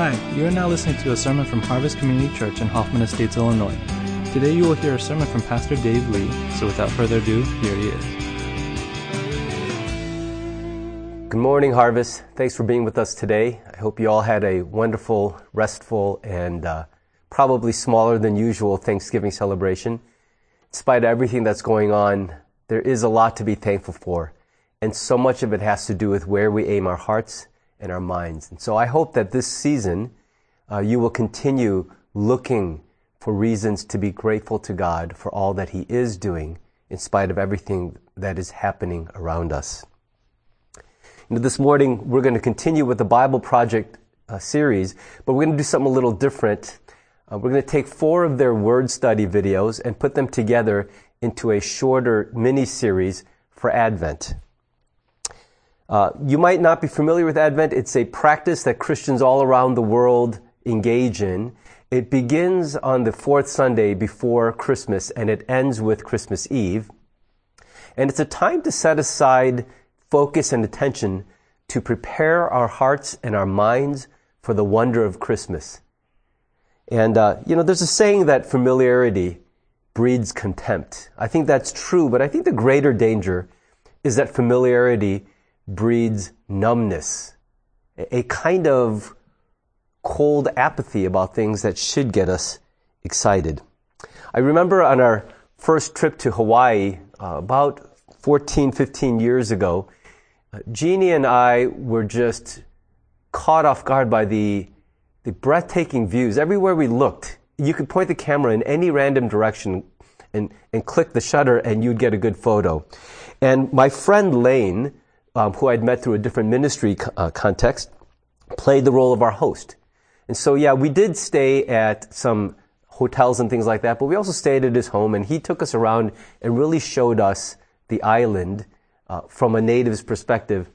Hi, you are now listening to a sermon from Harvest Community Church in Hoffman Estates, Illinois. Today you will hear a sermon from Pastor Dave Lee, so without further ado, here he is. Good morning, Harvest. Thanks for being with us today. I hope you all had a wonderful, restful, and uh, probably smaller than usual Thanksgiving celebration. In spite of everything that's going on, there is a lot to be thankful for. And so much of it has to do with where we aim our hearts and our minds. And so I hope that this season uh, you will continue looking for reasons to be grateful to God for all that He is doing in spite of everything that is happening around us. You know, this morning we're going to continue with the Bible Project uh, series, but we're going to do something a little different. Uh, we're going to take four of their word study videos and put them together into a shorter mini series for Advent. Uh, you might not be familiar with Advent. It's a practice that Christians all around the world engage in. It begins on the fourth Sunday before Christmas and it ends with Christmas Eve. And it's a time to set aside focus and attention to prepare our hearts and our minds for the wonder of Christmas. And, uh, you know, there's a saying that familiarity breeds contempt. I think that's true, but I think the greater danger is that familiarity breeds numbness, a kind of cold apathy about things that should get us excited. I remember on our first trip to Hawaii, uh, about 14, 15 years ago, uh, Jeannie and I were just caught off guard by the, the breathtaking views. Everywhere we looked, you could point the camera in any random direction and, and click the shutter and you'd get a good photo. And my friend Lane, um, who I'd met through a different ministry uh, context, played the role of our host. And so, yeah, we did stay at some hotels and things like that, but we also stayed at his home, and he took us around and really showed us the island uh, from a native's perspective.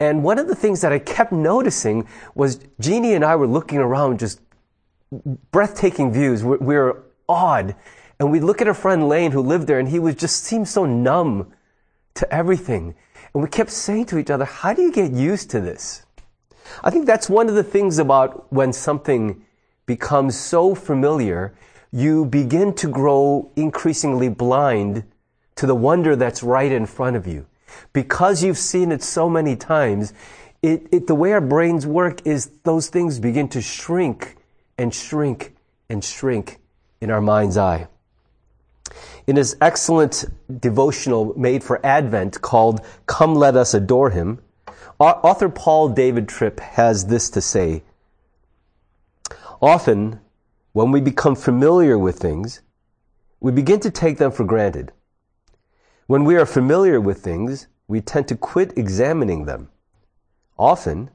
And one of the things that I kept noticing was Jeannie and I were looking around, just breathtaking views. We, we were awed. And we look at our friend Lane who lived there, and he was just seemed so numb to everything. And we kept saying to each other, how do you get used to this? I think that's one of the things about when something becomes so familiar, you begin to grow increasingly blind to the wonder that's right in front of you. Because you've seen it so many times, it, it, the way our brains work is those things begin to shrink and shrink and shrink in our mind's eye in his excellent devotional made for Advent called Come Let Us Adore Him, author Paul David Tripp has this to say. Often, when we become familiar with things, we begin to take them for granted. When we are familiar with things, we tend to quit examining them. Often,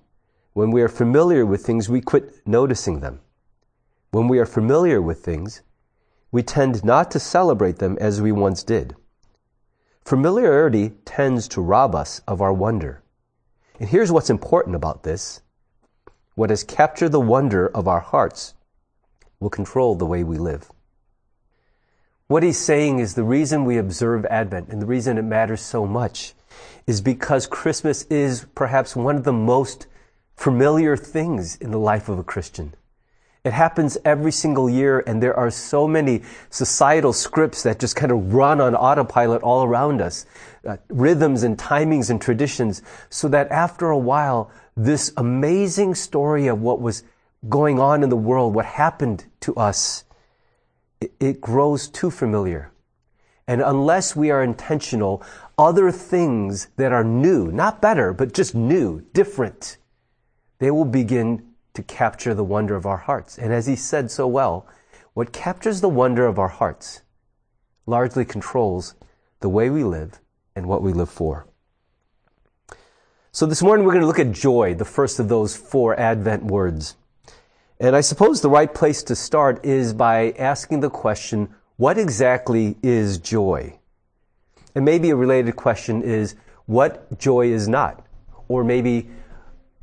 when we are familiar with things, we quit noticing them. When we are familiar with things, we tend not to celebrate them as we once did. Familiarity tends to rob us of our wonder. And here's what's important about this. What has captured the wonder of our hearts will control the way we live. What he's saying is the reason we observe Advent and the reason it matters so much is because Christmas is perhaps one of the most familiar things in the life of a Christian. It happens every single year, and there are so many societal scripts that just kind of run on autopilot all around us, uh, rhythms and timings and traditions, so that after a while, this amazing story of what was going on in the world, what happened to us, it, it grows too familiar. And unless we are intentional, other things that are new, not better, but just new, different, they will begin to capture the wonder of our hearts. And as he said so well, what captures the wonder of our hearts largely controls the way we live and what we live for. So this morning we're going to look at joy, the first of those four Advent words. And I suppose the right place to start is by asking the question, what exactly is joy? And maybe a related question is, what joy is not? Or maybe,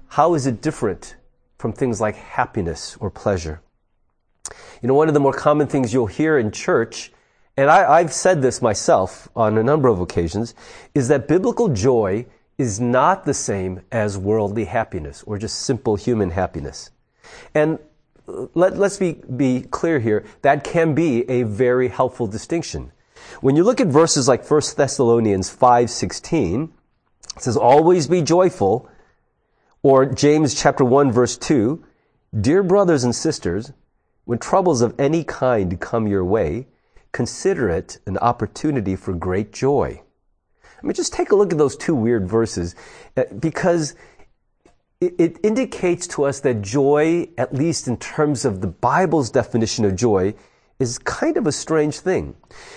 how is it different from things like happiness or pleasure. You know, one of the more common things you'll hear in church, and I, have said this myself on a number of occasions, is that biblical joy is not the same as worldly happiness or just simple human happiness. And let, us be, be clear here. That can be a very helpful distinction. When you look at verses like 1 Thessalonians 5:16, it says always be joyful, or James chapter 1 verse 2, dear brothers and sisters, when troubles of any kind come your way, consider it an opportunity for great joy. I mean, just take a look at those two weird verses uh, because it indicates to us that joy, at least in terms of the Bible's definition of joy, is kind of a strange thing.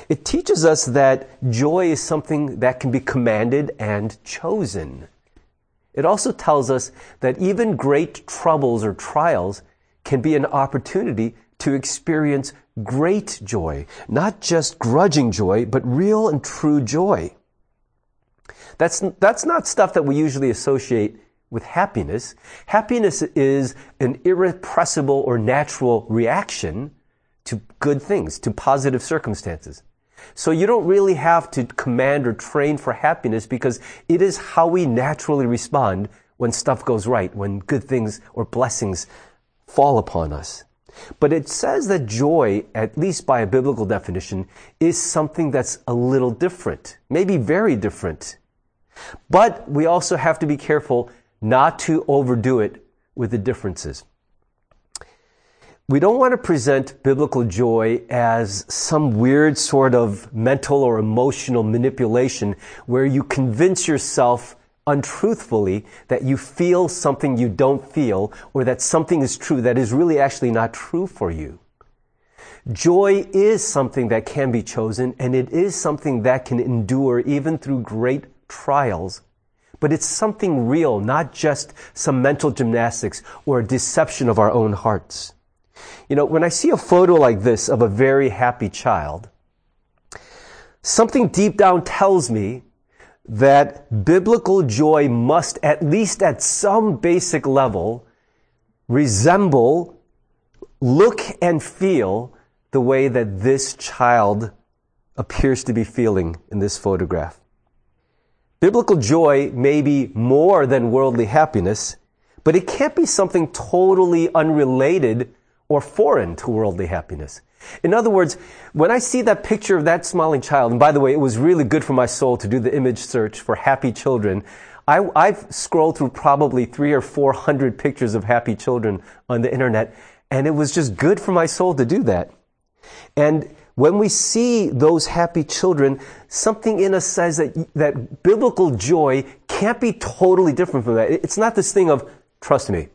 It teaches us that joy is something that can be commanded and chosen. It also tells us that even great troubles or trials can be an opportunity to experience great joy, not just grudging joy, but real and true joy. That's, that's not stuff that we usually associate with happiness. Happiness is an irrepressible or natural reaction to good things, to positive circumstances. So you don't really have to command or train for happiness because it is how we naturally respond when stuff goes right, when good things or blessings fall upon us. But it says that joy, at least by a biblical definition, is something that's a little different, maybe very different. But we also have to be careful not to overdo it with the differences. We don't want to present biblical joy as some weird sort of mental or emotional manipulation where you convince yourself untruthfully that you feel something you don't feel or that something is true that is really actually not true for you. Joy is something that can be chosen and it is something that can endure even through great trials but it's something real, not just some mental gymnastics or a deception of our own hearts. You know, when I see a photo like this of a very happy child, something deep down tells me that biblical joy must, at least at some basic level, resemble, look, and feel the way that this child appears to be feeling in this photograph. Biblical joy may be more than worldly happiness, but it can't be something totally unrelated or foreign to worldly happiness. In other words, when I see that picture of that smiling child, and by the way, it was really good for my soul to do the image search for happy children. I, have scrolled through probably three or four hundred pictures of happy children on the internet, and it was just good for my soul to do that. And when we see those happy children, something in us says that, that biblical joy can't be totally different from that. It's not this thing of, trust me,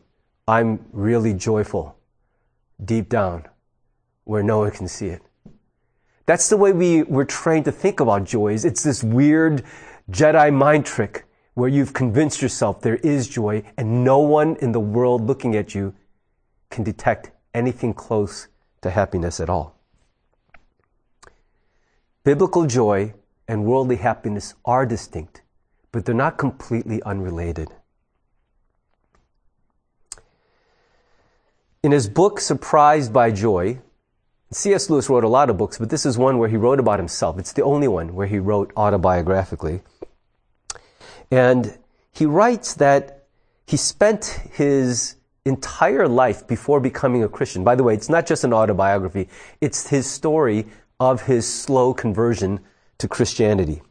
I'm really joyful deep down where no one can see it. That's the way we, we're trained to think about joy. It's this weird Jedi mind trick where you've convinced yourself there is joy and no one in the world looking at you can detect anything close to happiness at all. Biblical joy and worldly happiness are distinct, but they're not completely unrelated. In his book, Surprised by Joy, C.S. Lewis wrote a lot of books, but this is one where he wrote about himself. It's the only one where he wrote autobiographically. And he writes that he spent his entire life before becoming a Christian. By the way, it's not just an autobiography, it's his story of his slow conversion to Christianity.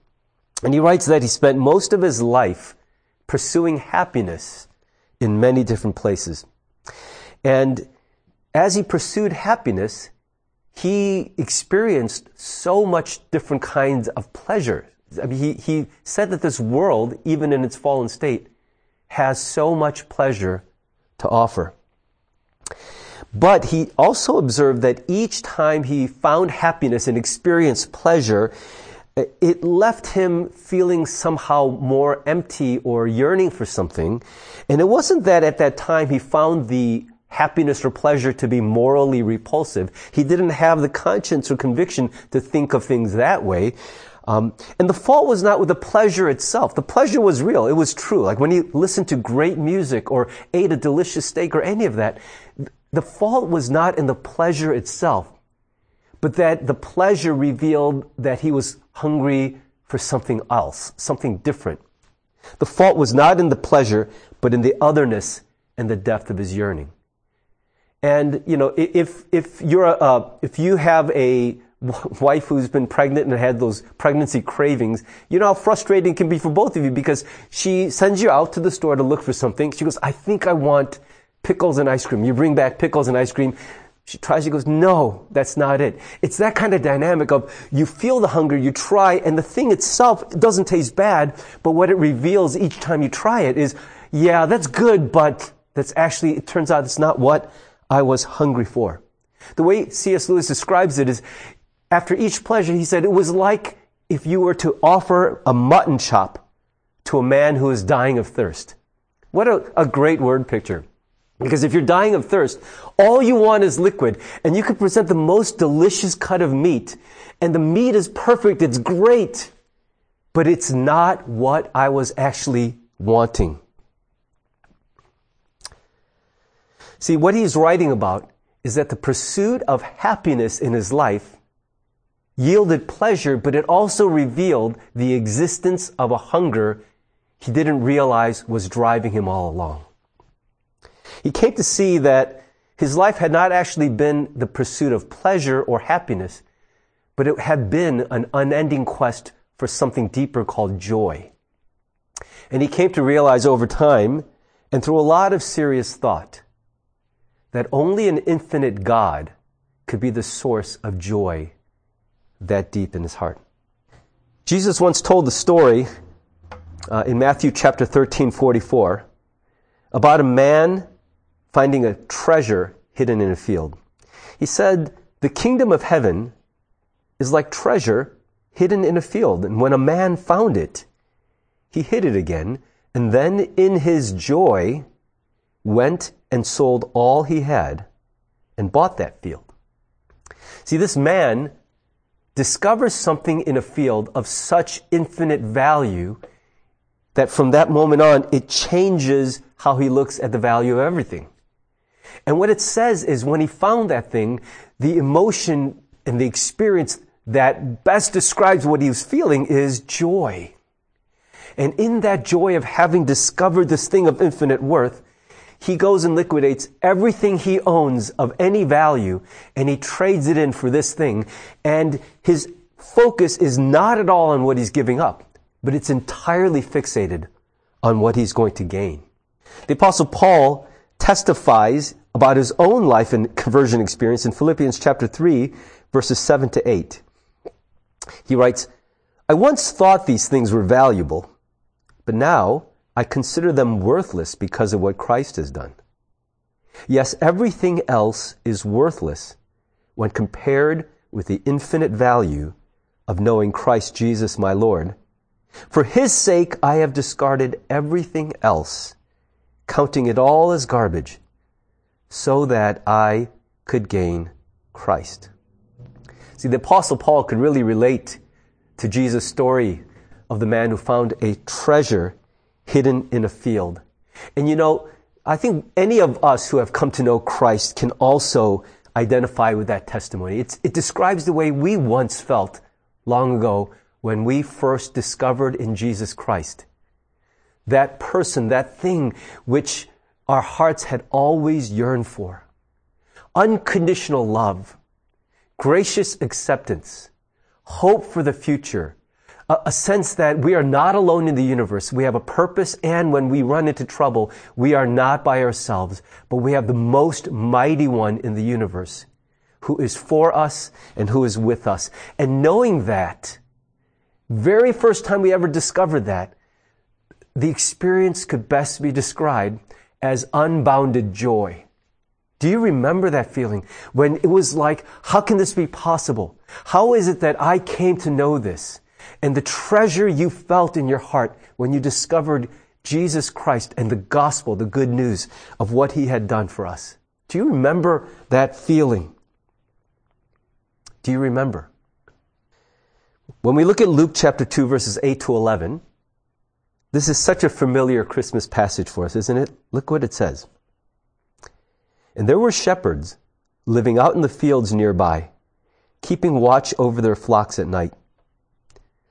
And he writes that he spent most of his life pursuing happiness in many different places. And as he pursued happiness, he experienced so much different kinds of pleasure. I mean, he, he said that this world, even in its fallen state, has so much pleasure to offer. But he also observed that each time he found happiness and experienced pleasure, it left him feeling somehow more empty or yearning for something. And it wasn't that at that time he found the happiness or pleasure to be morally repulsive. He didn't have the conscience or conviction to think of things that way. Um, and the fault was not with the pleasure itself. The pleasure was real. It was true. Like when he listened to great music or ate a delicious steak or any of that, the fault was not in the pleasure itself, but that the pleasure revealed that he was hungry for something else, something different. The fault was not in the pleasure, but in the otherness and the depth of his yearning. And, you know, if, if you're a, uh, if you have a wife who's been pregnant and had those pregnancy cravings, you know how frustrating it can be for both of you because she sends you out to the store to look for something. She goes, I think I want pickles and ice cream. You bring back pickles and ice cream. She tries, she goes, no, that's not it. It's that kind of dynamic of you feel the hunger, you try, and the thing itself doesn't taste bad, but what it reveals each time you try it is, yeah, that's good, but that's actually, it turns out it's not what I was hungry for. The way C.S. Lewis describes it is, after each pleasure, he said, it was like if you were to offer a mutton chop to a man who is dying of thirst. What a, a great word picture. Because if you're dying of thirst, all you want is liquid, and you could present the most delicious cut of meat, and the meat is perfect, it's great, but it's not what I was actually wanting. See, what he's writing about is that the pursuit of happiness in his life yielded pleasure, but it also revealed the existence of a hunger he didn't realize was driving him all along. He came to see that his life had not actually been the pursuit of pleasure or happiness, but it had been an unending quest for something deeper called joy. And he came to realize over time and through a lot of serious thought that only an infinite God could be the source of joy that deep in his heart. Jesus once told the story uh, in Matthew chapter 13, 44 about a man finding a treasure hidden in a field. He said, The kingdom of heaven is like treasure hidden in a field. And when a man found it, he hid it again, and then in his joy went and sold all he had and bought that field. See, this man discovers something in a field of such infinite value that from that moment on, it changes how he looks at the value of everything. And what it says is when he found that thing, the emotion and the experience that best describes what he was feeling is joy. And in that joy of having discovered this thing of infinite worth, he goes and liquidates everything he owns of any value and he trades it in for this thing. And his focus is not at all on what he's giving up, but it's entirely fixated on what he's going to gain. The apostle Paul testifies about his own life and conversion experience in Philippians chapter 3, verses 7 to 8. He writes, I once thought these things were valuable, but now I consider them worthless because of what Christ has done. Yes, everything else is worthless when compared with the infinite value of knowing Christ Jesus my Lord. For his sake I have discarded everything else, counting it all as garbage so that I could gain Christ. See, the apostle Paul could really relate to Jesus' story of the man who found a treasure hidden in a field. And you know, I think any of us who have come to know Christ can also identify with that testimony. It's, it describes the way we once felt long ago when we first discovered in Jesus Christ. That person, that thing which our hearts had always yearned for. Unconditional love, gracious acceptance, hope for the future, a, a, sense that we are not alone in the universe. We have a purpose, and when we run into trouble, we are not by ourselves, but we have the most mighty one in the universe who is for us and who is with us. And knowing that, very first time we ever discovered that, the experience could best be described as unbounded joy. Do you remember that feeling when it was like, how can this be possible? How is it that I came to know this? And the treasure you felt in your heart when you discovered Jesus Christ and the gospel, the good news of what he had done for us. Do you remember that feeling? Do you remember? When we look at Luke chapter 2 verses 8 to 11, this is such a familiar Christmas passage for us, isn't it? Look what it says. And there were shepherds living out in the fields nearby, keeping watch over their flocks at night.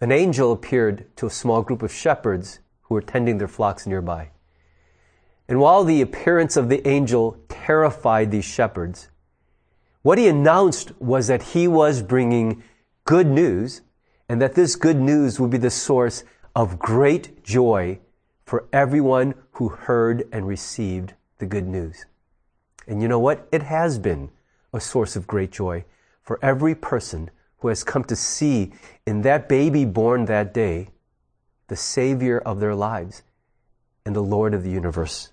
an angel appeared to a small group of shepherds who were tending their flocks nearby. And while the appearance of the angel terrified these shepherds, what he announced was that he was bringing good news and that this good news would be the source of great joy for everyone who heard and received the good news. And you know what? It has been a source of great joy for every person who has come to see in that baby born that day the Savior of their lives and the Lord of the universe.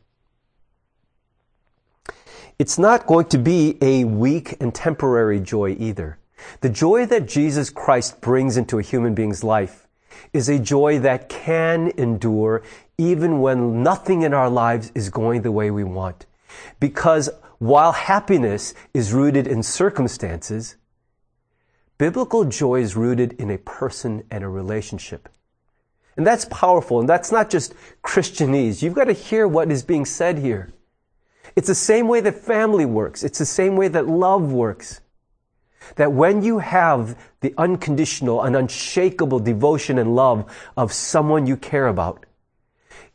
It's not going to be a weak and temporary joy either. The joy that Jesus Christ brings into a human being's life is a joy that can endure even when nothing in our lives is going the way we want. Because while happiness is rooted in circumstances, biblical joy is rooted in a person and a relationship. And that's powerful. And that's not just Christianese. You've got to hear what is being said here. It's the same way that family works. It's the same way that love works. That when you have the unconditional and unshakable devotion and love of someone you care about,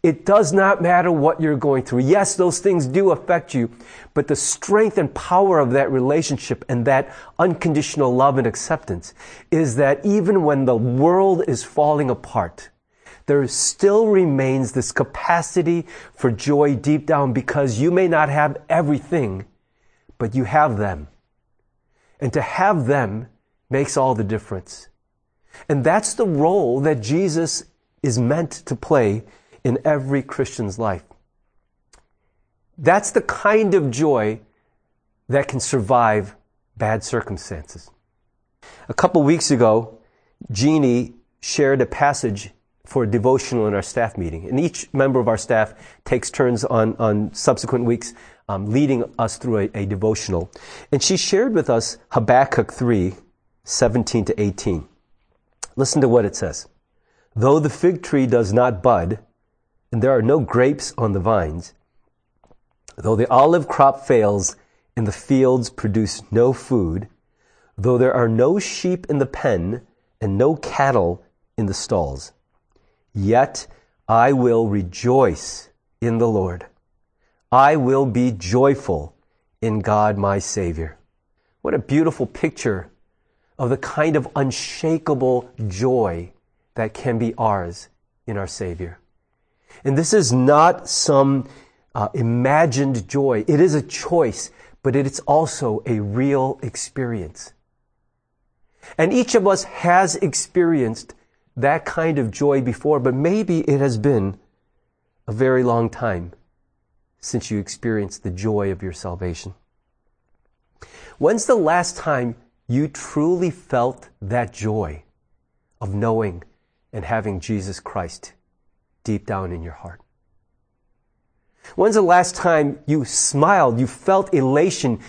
it does not matter what you're going through. Yes, those things do affect you, but the strength and power of that relationship and that unconditional love and acceptance is that even when the world is falling apart, there still remains this capacity for joy deep down because you may not have everything, but you have them. And to have them makes all the difference. And that's the role that Jesus is meant to play in every Christian's life. That's the kind of joy that can survive bad circumstances. A couple weeks ago, Jeannie shared a passage for a devotional in our staff meeting. And each member of our staff takes turns on, on subsequent weeks um, leading us through a, a devotional. And she shared with us Habakkuk 3, 17 to 18. Listen to what it says. Though the fig tree does not bud, and there are no grapes on the vines, though the olive crop fails and the fields produce no food, though there are no sheep in the pen and no cattle in the stalls, Yet I will rejoice in the Lord. I will be joyful in God my Savior. What a beautiful picture of the kind of unshakable joy that can be ours in our Savior. And this is not some uh, imagined joy. It is a choice, but it is also a real experience. And each of us has experienced that kind of joy before, but maybe it has been a very long time since you experienced the joy of your salvation. When's the last time you truly felt that joy of knowing and having Jesus Christ deep down in your heart? When's the last time you smiled, you felt elation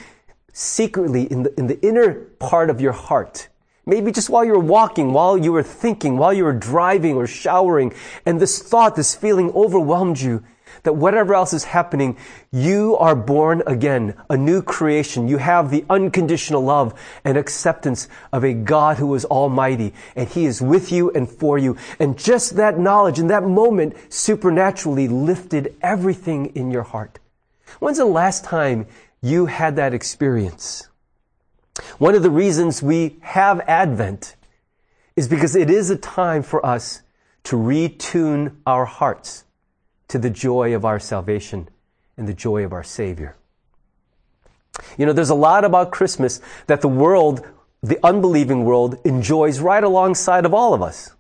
secretly in the, in the inner part of your heart Maybe just while you were walking, while you were thinking, while you were driving or showering, and this thought, this feeling overwhelmed you that whatever else is happening, you are born again, a new creation. You have the unconditional love and acceptance of a God who is almighty, and He is with you and for you. And just that knowledge in that moment supernaturally lifted everything in your heart. When's the last time you had that experience? One of the reasons we have Advent is because it is a time for us to retune our hearts to the joy of our salvation and the joy of our Savior. You know, there's a lot about Christmas that the world, the unbelieving world, enjoys right alongside of all of us.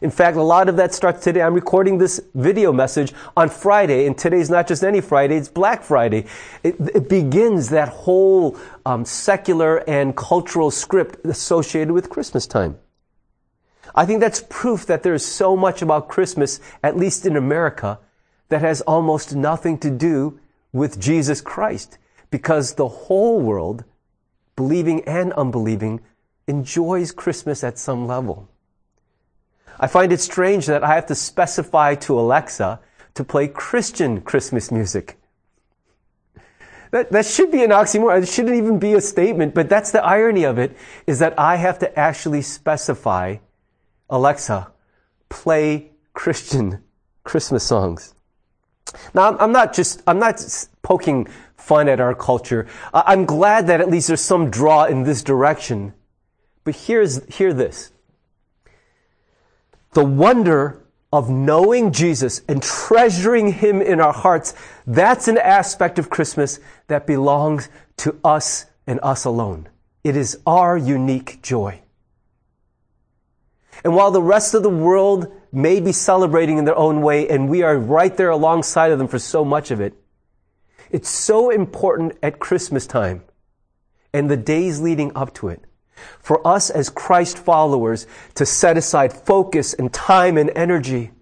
In fact, a lot of that starts today. I'm recording this video message on Friday, and today's not just any Friday, it's Black Friday. It, it begins that whole um, secular and cultural script associated with Christmas time. I think that's proof that there's so much about Christmas, at least in America, that has almost nothing to do with Jesus Christ because the whole world, believing and unbelieving, enjoys Christmas at some level. I find it strange that I have to specify to Alexa to play Christian Christmas music. That, that should be an oxymoron. It shouldn't even be a statement, but that's the irony of it, is that I have to actually specify, Alexa, play Christian Christmas songs. Now, I'm not just, I'm not poking fun at our culture. I'm glad that at least there's some draw in this direction. But here's, hear this. The wonder of knowing Jesus and treasuring Him in our hearts, that's an aspect of Christmas that belongs to us and us alone. It is our unique joy. And while the rest of the world may be celebrating in their own way, and we are right there alongside of them for so much of it, it's so important at Christmas time and the days leading up to it for us as Christ followers to set aside focus and time and energy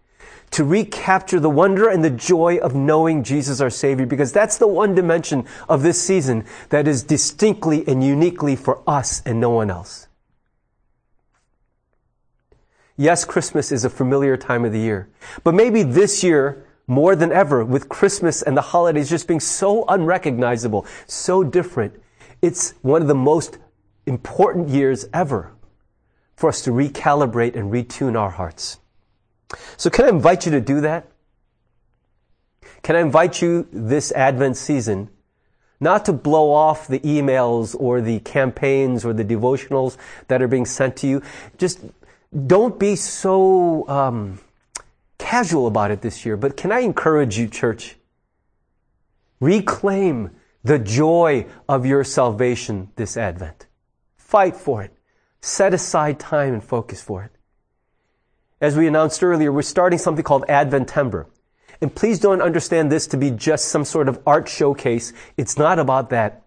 to recapture the wonder and the joy of knowing Jesus our Savior, because that's the one dimension of this season that is distinctly and uniquely for us and no one else. Yes, Christmas is a familiar time of the year, but maybe this year, more than ever, with Christmas and the holidays just being so unrecognizable, so different, it's one of the most important years ever for us to recalibrate and retune our hearts. So can I invite you to do that? Can I invite you this Advent season not to blow off the emails or the campaigns or the devotionals that are being sent to you. Just don't be so um, casual about it this year. But can I encourage you, church? Reclaim the joy of your salvation this Advent. Fight for it. Set aside time and focus for it. As we announced earlier, we're starting something called Adventember. And please don't understand this to be just some sort of art showcase. It's not about that.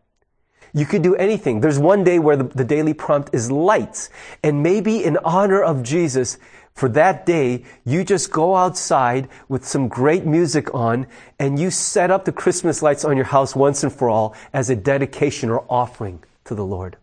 You could do anything. There's one day where the, the, daily prompt is lights. And maybe in honor of Jesus, for that day, you just go outside with some great music on and you set up the Christmas lights on your house once and for all as a dedication or offering to the Lord.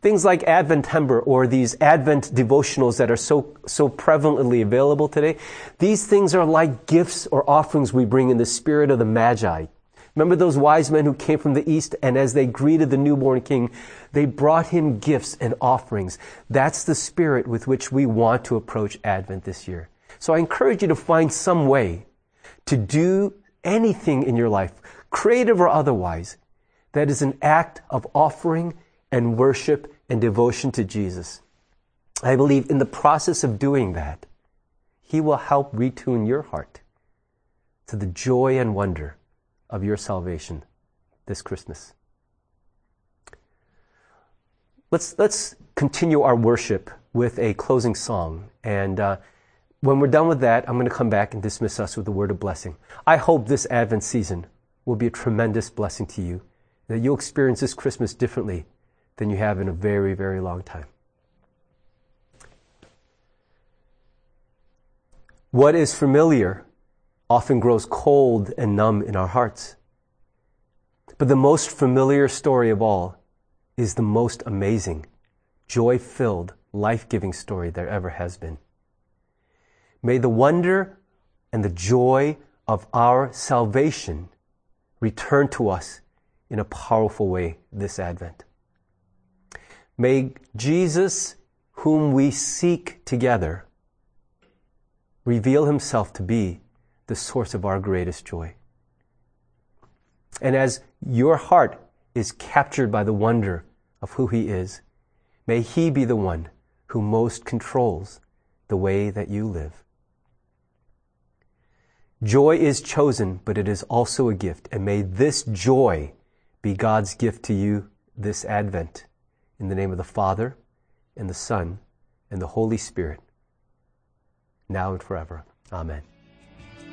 Things like Advent Adventember or these Advent devotionals that are so, so prevalently available today, these things are like gifts or offerings we bring in the spirit of the Magi. Remember those wise men who came from the east and as they greeted the newborn king, they brought him gifts and offerings. That's the spirit with which we want to approach Advent this year. So I encourage you to find some way to do anything in your life, creative or otherwise, that is an act of offering and worship and devotion to Jesus. I believe in the process of doing that, He will help retune your heart to the joy and wonder of your salvation this Christmas. Let's, let's continue our worship with a closing song. And uh, when we're done with that, I'm going to come back and dismiss us with a word of blessing. I hope this Advent season will be a tremendous blessing to you, that you'll experience this Christmas differently than you have in a very, very long time. What is familiar often grows cold and numb in our hearts. But the most familiar story of all is the most amazing, joy filled, life giving story there ever has been. May the wonder and the joy of our salvation return to us in a powerful way this Advent. May Jesus, whom we seek together, reveal himself to be the source of our greatest joy. And as your heart is captured by the wonder of who he is, may he be the one who most controls the way that you live. Joy is chosen, but it is also a gift. And may this joy be God's gift to you this Advent. In the name of the Father, and the Son, and the Holy Spirit, now and forever. Amen.